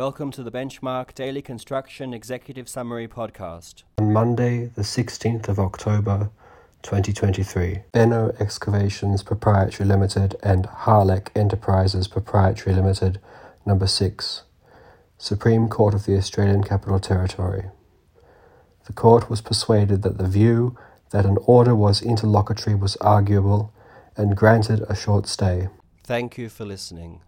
Welcome to the Benchmark Daily Construction Executive Summary Podcast. On Monday, the 16th of October 2023, Benno Excavations Proprietary Limited and Harlech Enterprises Proprietary Limited, number 6, Supreme Court of the Australian Capital Territory. The court was persuaded that the view that an order was interlocutory was arguable and granted a short stay. Thank you for listening.